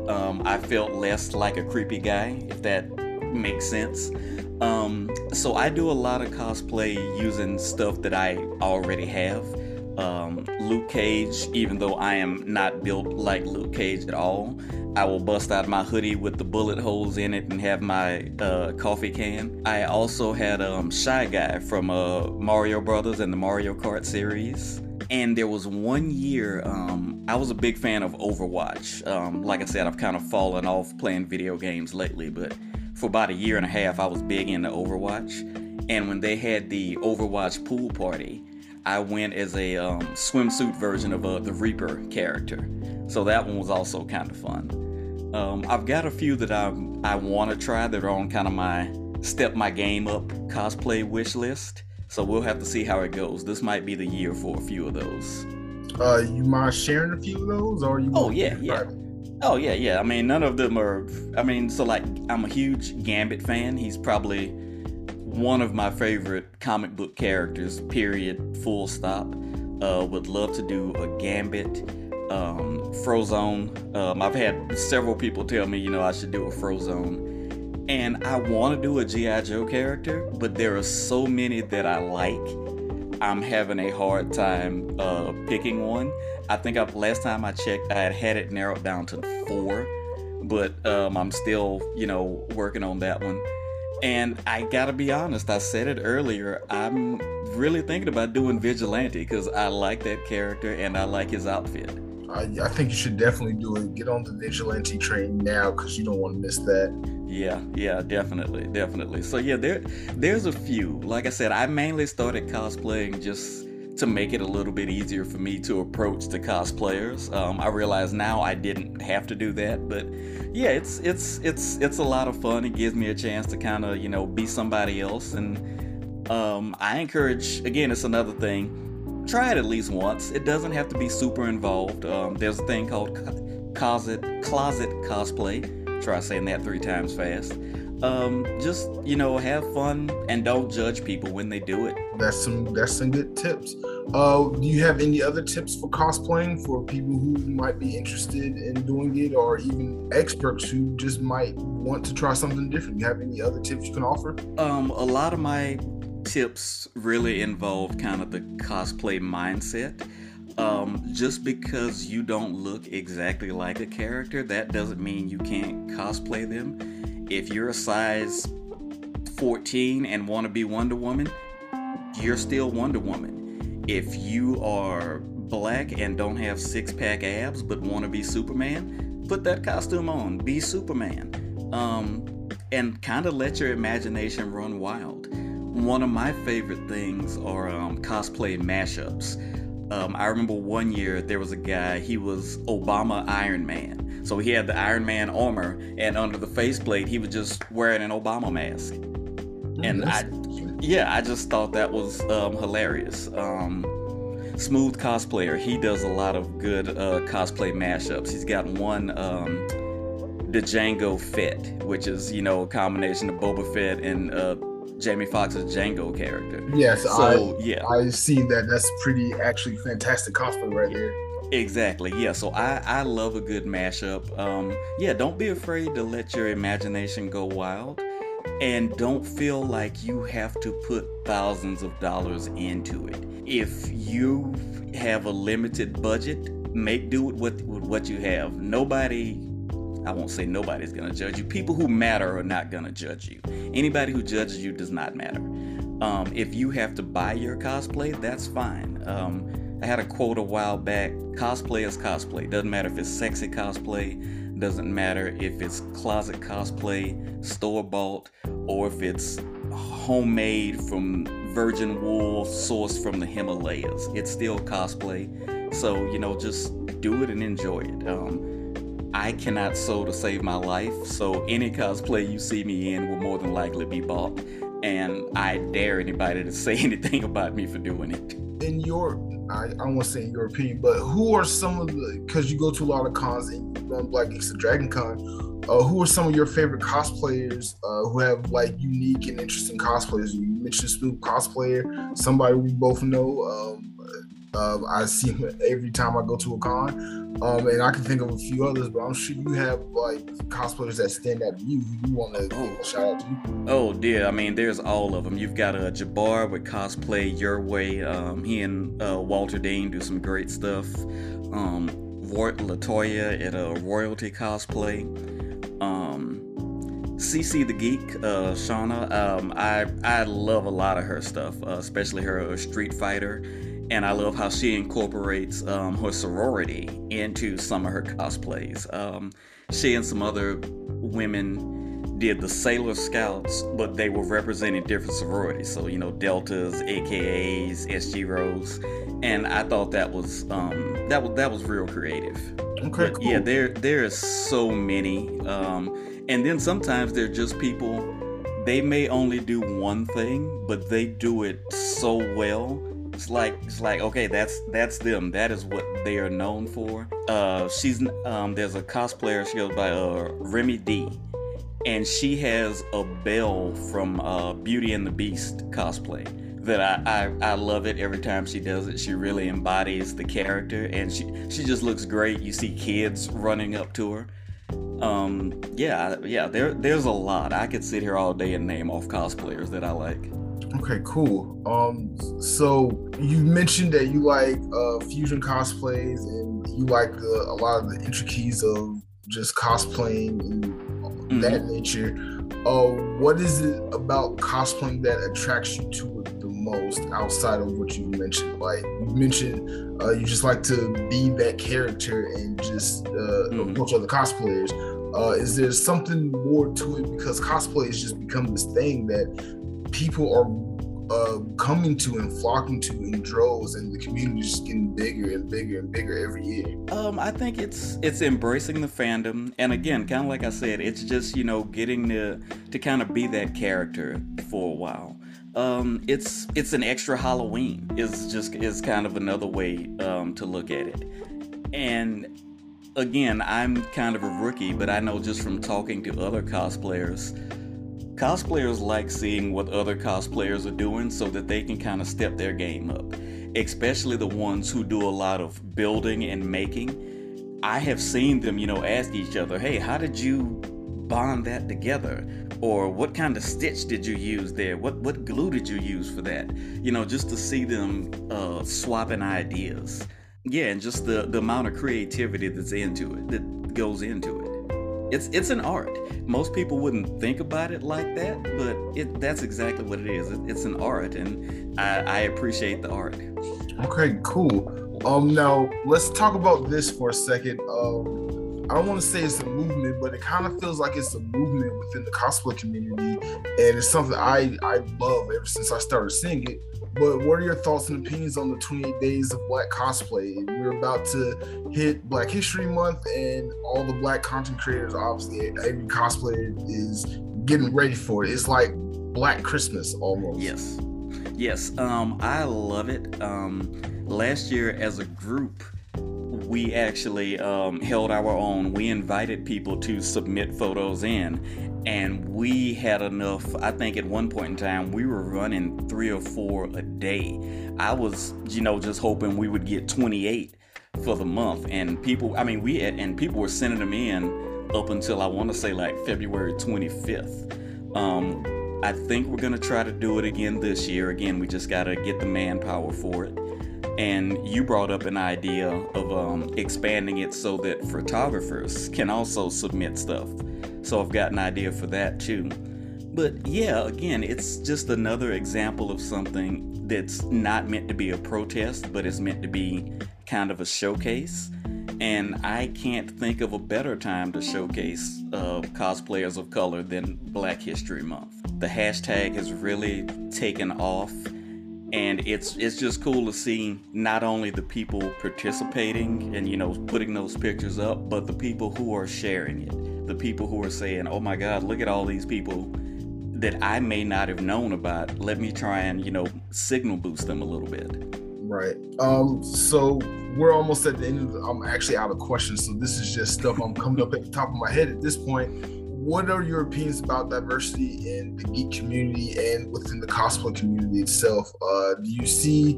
Um, I felt less like a creepy guy, if that makes sense. Um, so I do a lot of cosplay using stuff that I already have. Um, Luke Cage, even though I am not built like Luke Cage at all, I will bust out my hoodie with the bullet holes in it and have my uh, coffee can. I also had um, Shy Guy from uh, Mario Brothers and the Mario Kart series. And there was one year, um, I was a big fan of Overwatch. Um, like I said, I've kind of fallen off playing video games lately, but for about a year and a half, I was big into Overwatch. And when they had the Overwatch pool party, I went as a um, swimsuit version of uh, the Reaper character. So that one was also kind of fun. Um, I've got a few that I I want to try that are on kind of my step my game up cosplay wish list. So we'll have to see how it goes. This might be the year for a few of those. Uh, you mind sharing a few of those, or you? Oh yeah, yeah. Oh yeah, yeah. I mean, none of them are. I mean, so like, I'm a huge Gambit fan. He's probably one of my favorite comic book characters. Period. Full stop. Uh, would love to do a Gambit. Um, Frozone. Um, I've had several people tell me, you know, I should do a Frozone and I want to do a G.I. Joe character, but there are so many that I like. I'm having a hard time uh, picking one. I think I've, last time I checked, I had had it narrowed down to four, but um, I'm still, you know, working on that one. And I gotta be honest, I said it earlier, I'm really thinking about doing Vigilante because I like that character and I like his outfit. I, I think you should definitely do it. Get on the Vigilante train now because you don't want to miss that. Yeah, yeah, definitely, definitely. So yeah, there there's a few. Like I said, I mainly started cosplaying just to make it a little bit easier for me to approach the cosplayers. Um, I realize now I didn't have to do that, but yeah, it's it's it's it's a lot of fun. It gives me a chance to kind of you know be somebody else, and um, I encourage. Again, it's another thing. Try it at least once. It doesn't have to be super involved. Um, there's a thing called closet closet cosplay Try saying that three times fast. Um, just you know, have fun and don't judge people when they do it. That's some that's some good tips. Uh, do you have any other tips for cosplaying for people who might be interested in doing it, or even experts who just might want to try something different? You have any other tips you can offer? Um, a lot of my tips really involve kind of the cosplay mindset. Um, just because you don't look exactly like a character, that doesn't mean you can't cosplay them. If you're a size 14 and want to be Wonder Woman, you're still Wonder Woman. If you are black and don't have six pack abs but want to be Superman, put that costume on, be Superman. Um, and kind of let your imagination run wild. One of my favorite things are um, cosplay mashups. Um, I remember one year there was a guy, he was Obama Iron Man. So he had the Iron Man armor, and under the faceplate, he was just wearing an Obama mask. And I, yeah, I just thought that was um, hilarious. Um, Smooth cosplayer, he does a lot of good uh, cosplay mashups. He's got one, um, the Django Fett, which is you know a combination of Boba Fett and uh, Jamie Foxx's Django character. Yes, so I, yeah, I see that. That's pretty actually fantastic cosplay right there. Exactly. Yeah. So I I love a good mashup. Um, yeah. Don't be afraid to let your imagination go wild, and don't feel like you have to put thousands of dollars into it. If you have a limited budget, make do with what with what you have. Nobody I won't say nobody's gonna judge you. People who matter are not gonna judge you. Anybody who judges you does not matter. Um, if you have to buy your cosplay, that's fine. Um, I had a quote a while back cosplay is cosplay. Doesn't matter if it's sexy cosplay, doesn't matter if it's closet cosplay, store bought, or if it's homemade from virgin wool sourced from the Himalayas. It's still cosplay. So, you know, just do it and enjoy it. Um, I cannot sew to save my life, so any cosplay you see me in will more than likely be bought. And I dare anybody to say anything about me for doing it. In your, I, I don't say in your opinion, but who are some of the, because you go to a lot of cons and you run Black Geeks of Dragon Con, uh, who are some of your favorite cosplayers uh, who have like unique and interesting cosplayers? You mentioned Snoop cosplayer, somebody we both know. Um, uh, I see him every time I go to a con, um, and I can think of a few others, but I'm sure you have like cosplayers that stand out to you. Who you want to a shout out to? Oh dear, I mean, there's all of them. You've got a uh, Jabbar with cosplay your way. Um, he and uh, Walter Dean do some great stuff. Um, Latoya at a royalty cosplay. Um, CC the Geek, uh, Shauna. Um, I I love a lot of her stuff, uh, especially her uh, Street Fighter and I love how she incorporates um, her sorority into some of her cosplays. Um, she and some other women did the Sailor Scouts, but they were representing different sororities. So you know, Deltas, AKAs, SG Rose, and I thought that was um, that was that was real creative. Okay, cool. Yeah, there there are so many, um, and then sometimes they're just people. They may only do one thing, but they do it so well it's like it's like okay, that's that's them. That is what they are known for. Uh, she's um, there's a cosplayer. She goes by uh, Remy D, and she has a Belle from uh, Beauty and the Beast cosplay that I, I, I love it every time she does it. She really embodies the character, and she she just looks great. You see kids running up to her. Um, yeah, yeah. There there's a lot. I could sit here all day and name off cosplayers that I like. Okay, cool. Um, so you mentioned that you like uh, fusion cosplays and you like the, a lot of the intricacies of just cosplaying and mm-hmm. that nature. Uh, what is it about cosplaying that attracts you to it the most outside of what you mentioned? Like you mentioned, uh, you just like to be that character and just uh, mm-hmm. approach other cosplayers. Uh, is there something more to it because cosplay has just become this thing that people are uh, coming to and flocking to in droves, and the community is just getting bigger and bigger and bigger every year. Um, I think it's it's embracing the fandom, and again, kind of like I said, it's just you know getting to to kind of be that character for a while. Um, it's it's an extra Halloween. Is just is kind of another way um, to look at it, and again, I'm kind of a rookie, but I know just from talking to other cosplayers Cosplayers like seeing what other cosplayers are doing so that they can kind of step their game up, especially the ones who do a lot of building and making. I have seen them, you know, ask each other, hey, how did you bond that together? Or what kind of stitch did you use there? What, what glue did you use for that? You know, just to see them uh, swapping ideas. Yeah, and just the, the amount of creativity that's into it, that goes into it. It's it's an art. Most people wouldn't think about it like that, but it that's exactly what it is. It, it's an art, and I, I appreciate the art. Okay, cool. Um, now let's talk about this for a second. Um, I don't want to say it's a movement, but it kind of feels like it's a movement within the cosplay community, and it's something I I love ever since I started seeing it. But what are your thoughts and opinions on the 28 days of black cosplay? We're about to hit Black History Month, and all the black content creators, obviously, every cosplayer is getting ready for it. It's like Black Christmas almost. Yes. Yes. Um, I love it. Um, last year, as a group, we actually um, held our own. We invited people to submit photos in, and we had enough. I think at one point in time, we were running three or four a day. I was, you know, just hoping we would get 28 for the month, and people. I mean, we had, and people were sending them in up until I want to say like February 25th. Um, I think we're gonna try to do it again this year. Again, we just gotta get the manpower for it and you brought up an idea of um, expanding it so that photographers can also submit stuff. So I've got an idea for that too. But yeah, again, it's just another example of something that's not meant to be a protest, but is meant to be kind of a showcase. And I can't think of a better time to showcase uh, cosplayers of color than Black History Month. The hashtag has really taken off and it's it's just cool to see not only the people participating and you know putting those pictures up but the people who are sharing it. The people who are saying oh my god look at all these people that i may not have known about. Let me try and you know signal boost them a little bit. Right. Um so we're almost at the end the, i'm actually out of questions so this is just stuff i'm coming up at the top of my head at this point what are your opinions about diversity in the geek community and within the cosplay community itself? Uh, do you see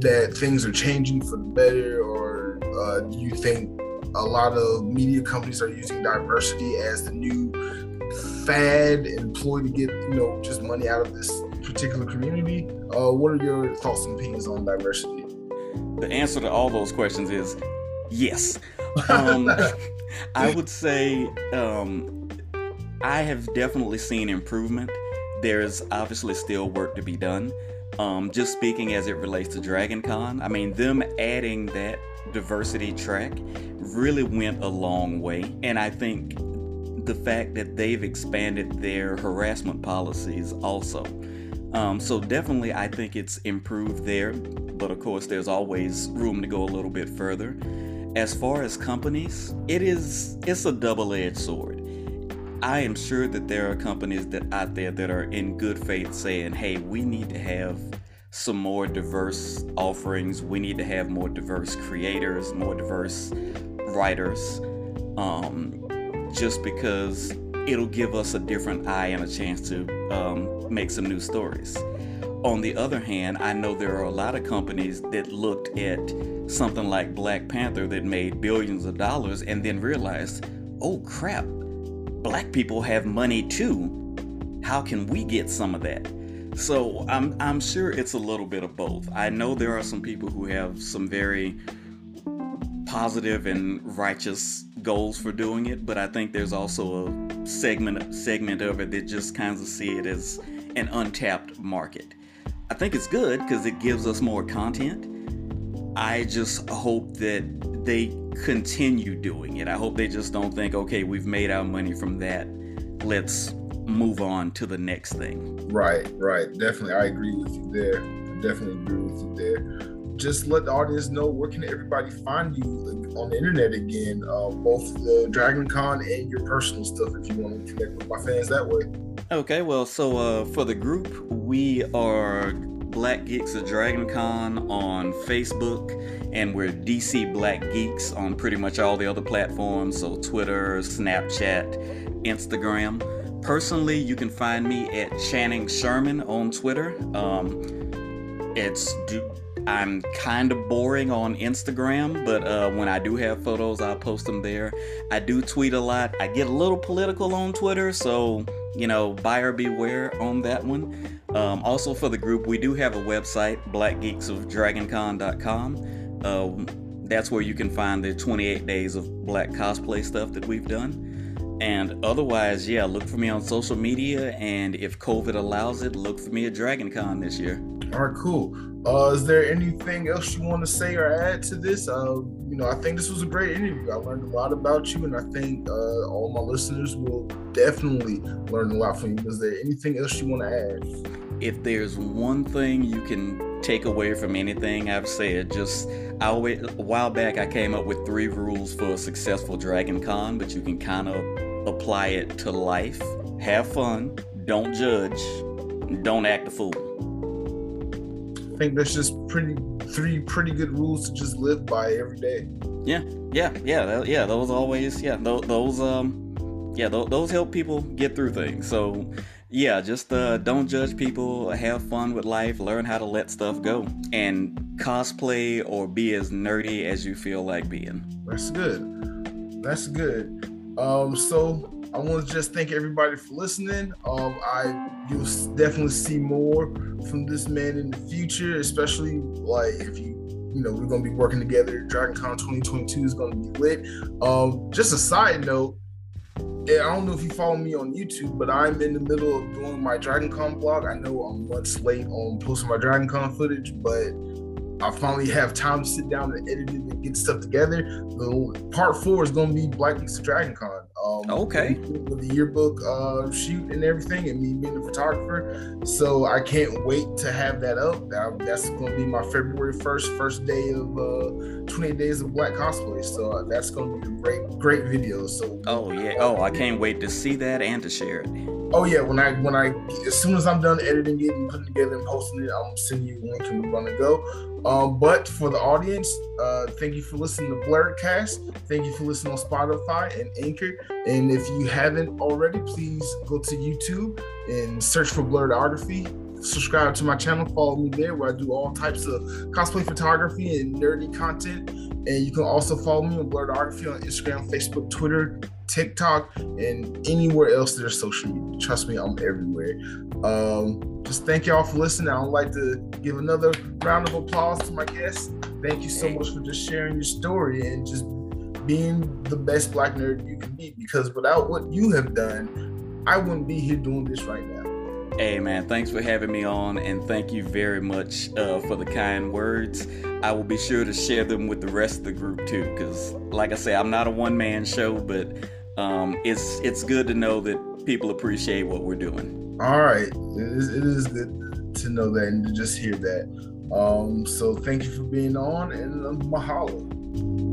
that things are changing for the better, or uh, do you think a lot of media companies are using diversity as the new fad and ploy to get you know just money out of this particular community? Uh, what are your thoughts and opinions on diversity? The answer to all those questions is yes. Um, I would say um, I have definitely seen improvement. There's obviously still work to be done. Um, just speaking as it relates to Dragon Con, I mean, them adding that diversity track really went a long way. And I think the fact that they've expanded their harassment policies also. Um, so definitely, I think it's improved there. But of course, there's always room to go a little bit further. As far as companies, it is it's a double-edged sword I am sure that there are companies that out there that are in good faith saying, "Hey, we need to have some more diverse offerings. We need to have more diverse creators, more diverse writers." Um, just because it'll give us a different eye and a chance to um, make some new stories. On the other hand, I know there are a lot of companies that looked at something like Black Panther that made billions of dollars and then realized, oh crap, black people have money too. How can we get some of that? So I'm I'm sure it's a little bit of both. I know there are some people who have some very positive and righteous goals for doing it, but I think there's also a segment segment of it that just kind of see it as an untapped market. I think it's good because it gives us more content. I just hope that they continue doing it. I hope they just don't think, okay, we've made our money from that. Let's move on to the next thing. Right, right. Definitely. I agree with you there. Definitely agree with you there. Just let the audience know where can everybody find you on the internet again, uh, both the Dragon Con and your personal stuff if you want to connect with my fans that way. Okay, well, so uh, for the group, we are Black Geeks of Dragon Con on Facebook, and we're DC Black Geeks on pretty much all the other platforms, so Twitter, Snapchat, Instagram. Personally, you can find me at Channing Sherman on Twitter. Um, it's I'm kind of boring on Instagram, but uh, when I do have photos, I'll post them there. I do tweet a lot. I get a little political on Twitter, so you know, buyer beware on that one. Um, also, for the group, we do have a website, blackgeeksofdragoncon.com. Uh, that's where you can find the 28 days of black cosplay stuff that we've done. And otherwise, yeah, look for me on social media. And if COVID allows it, look for me at DragonCon this year. All right, cool. Uh, is there anything else you want to say or add to this? Uh, you know, I think this was a great interview. I learned a lot about you, and I think uh, all my listeners will definitely learn a lot from you. Is there anything else you want to add? If there's one thing you can take away from anything I've said, just I always, a while back I came up with three rules for a successful Dragon Con, but you can kind of apply it to life. Have fun, don't judge, don't act a fool think that's just pretty three pretty good rules to just live by every day. Yeah, yeah, yeah, yeah. Those always, yeah, those, those um, yeah, those, those help people get through things. So, yeah, just uh, don't judge people. Have fun with life. Learn how to let stuff go, and cosplay or be as nerdy as you feel like being. That's good. That's good. Um, so I want to just thank everybody for listening. Um, I you'll definitely see more from this man in the future, especially like if you you know we're gonna be working together. DragonCon 2022 is gonna be lit. Um, just a side note. I don't know if you follow me on YouTube, but I'm in the middle of doing my DragonCon blog. I know I'm months late on posting my DragonCon footage, but I finally have time to sit down and edit it and get stuff together. The part four is going to be Black of Dragon Con. Um, okay. With the yearbook uh, shoot and everything, and me being a photographer. So I can't wait to have that up. That, that's going to be my February 1st, first day of uh, 20 Days of Black Cosplay. So uh, that's going to be a great, great video. So Oh yeah. Oh, I can't wait to see that and to share it. Oh yeah, when I when I as soon as I'm done editing it and putting it together and posting it, I'm sending you a link and we're gonna go. Um, but for the audience, uh, thank you for listening to Blerdcast. Thank you for listening on Spotify and Anchor. And if you haven't already, please go to YouTube and search for Blerdography. Subscribe to my channel, follow me there where I do all types of cosplay photography and nerdy content. And you can also follow me on Blerdography on Instagram, Facebook, Twitter, TikTok, and anywhere else there's social media. Trust me, I'm everywhere. Um, just thank y'all for listening. I would like to give another round of applause to my guests. Thank you so much for just sharing your story and just being the best black nerd you can be. Because without what you have done, I wouldn't be here doing this right now. Hey man, thanks for having me on, and thank you very much uh, for the kind words. I will be sure to share them with the rest of the group too, because like I say, I'm not a one man show, but um, it's it's good to know that people appreciate what we're doing. All right, it is, it is good to know that and to just hear that. Um, so thank you for being on, and mahalo.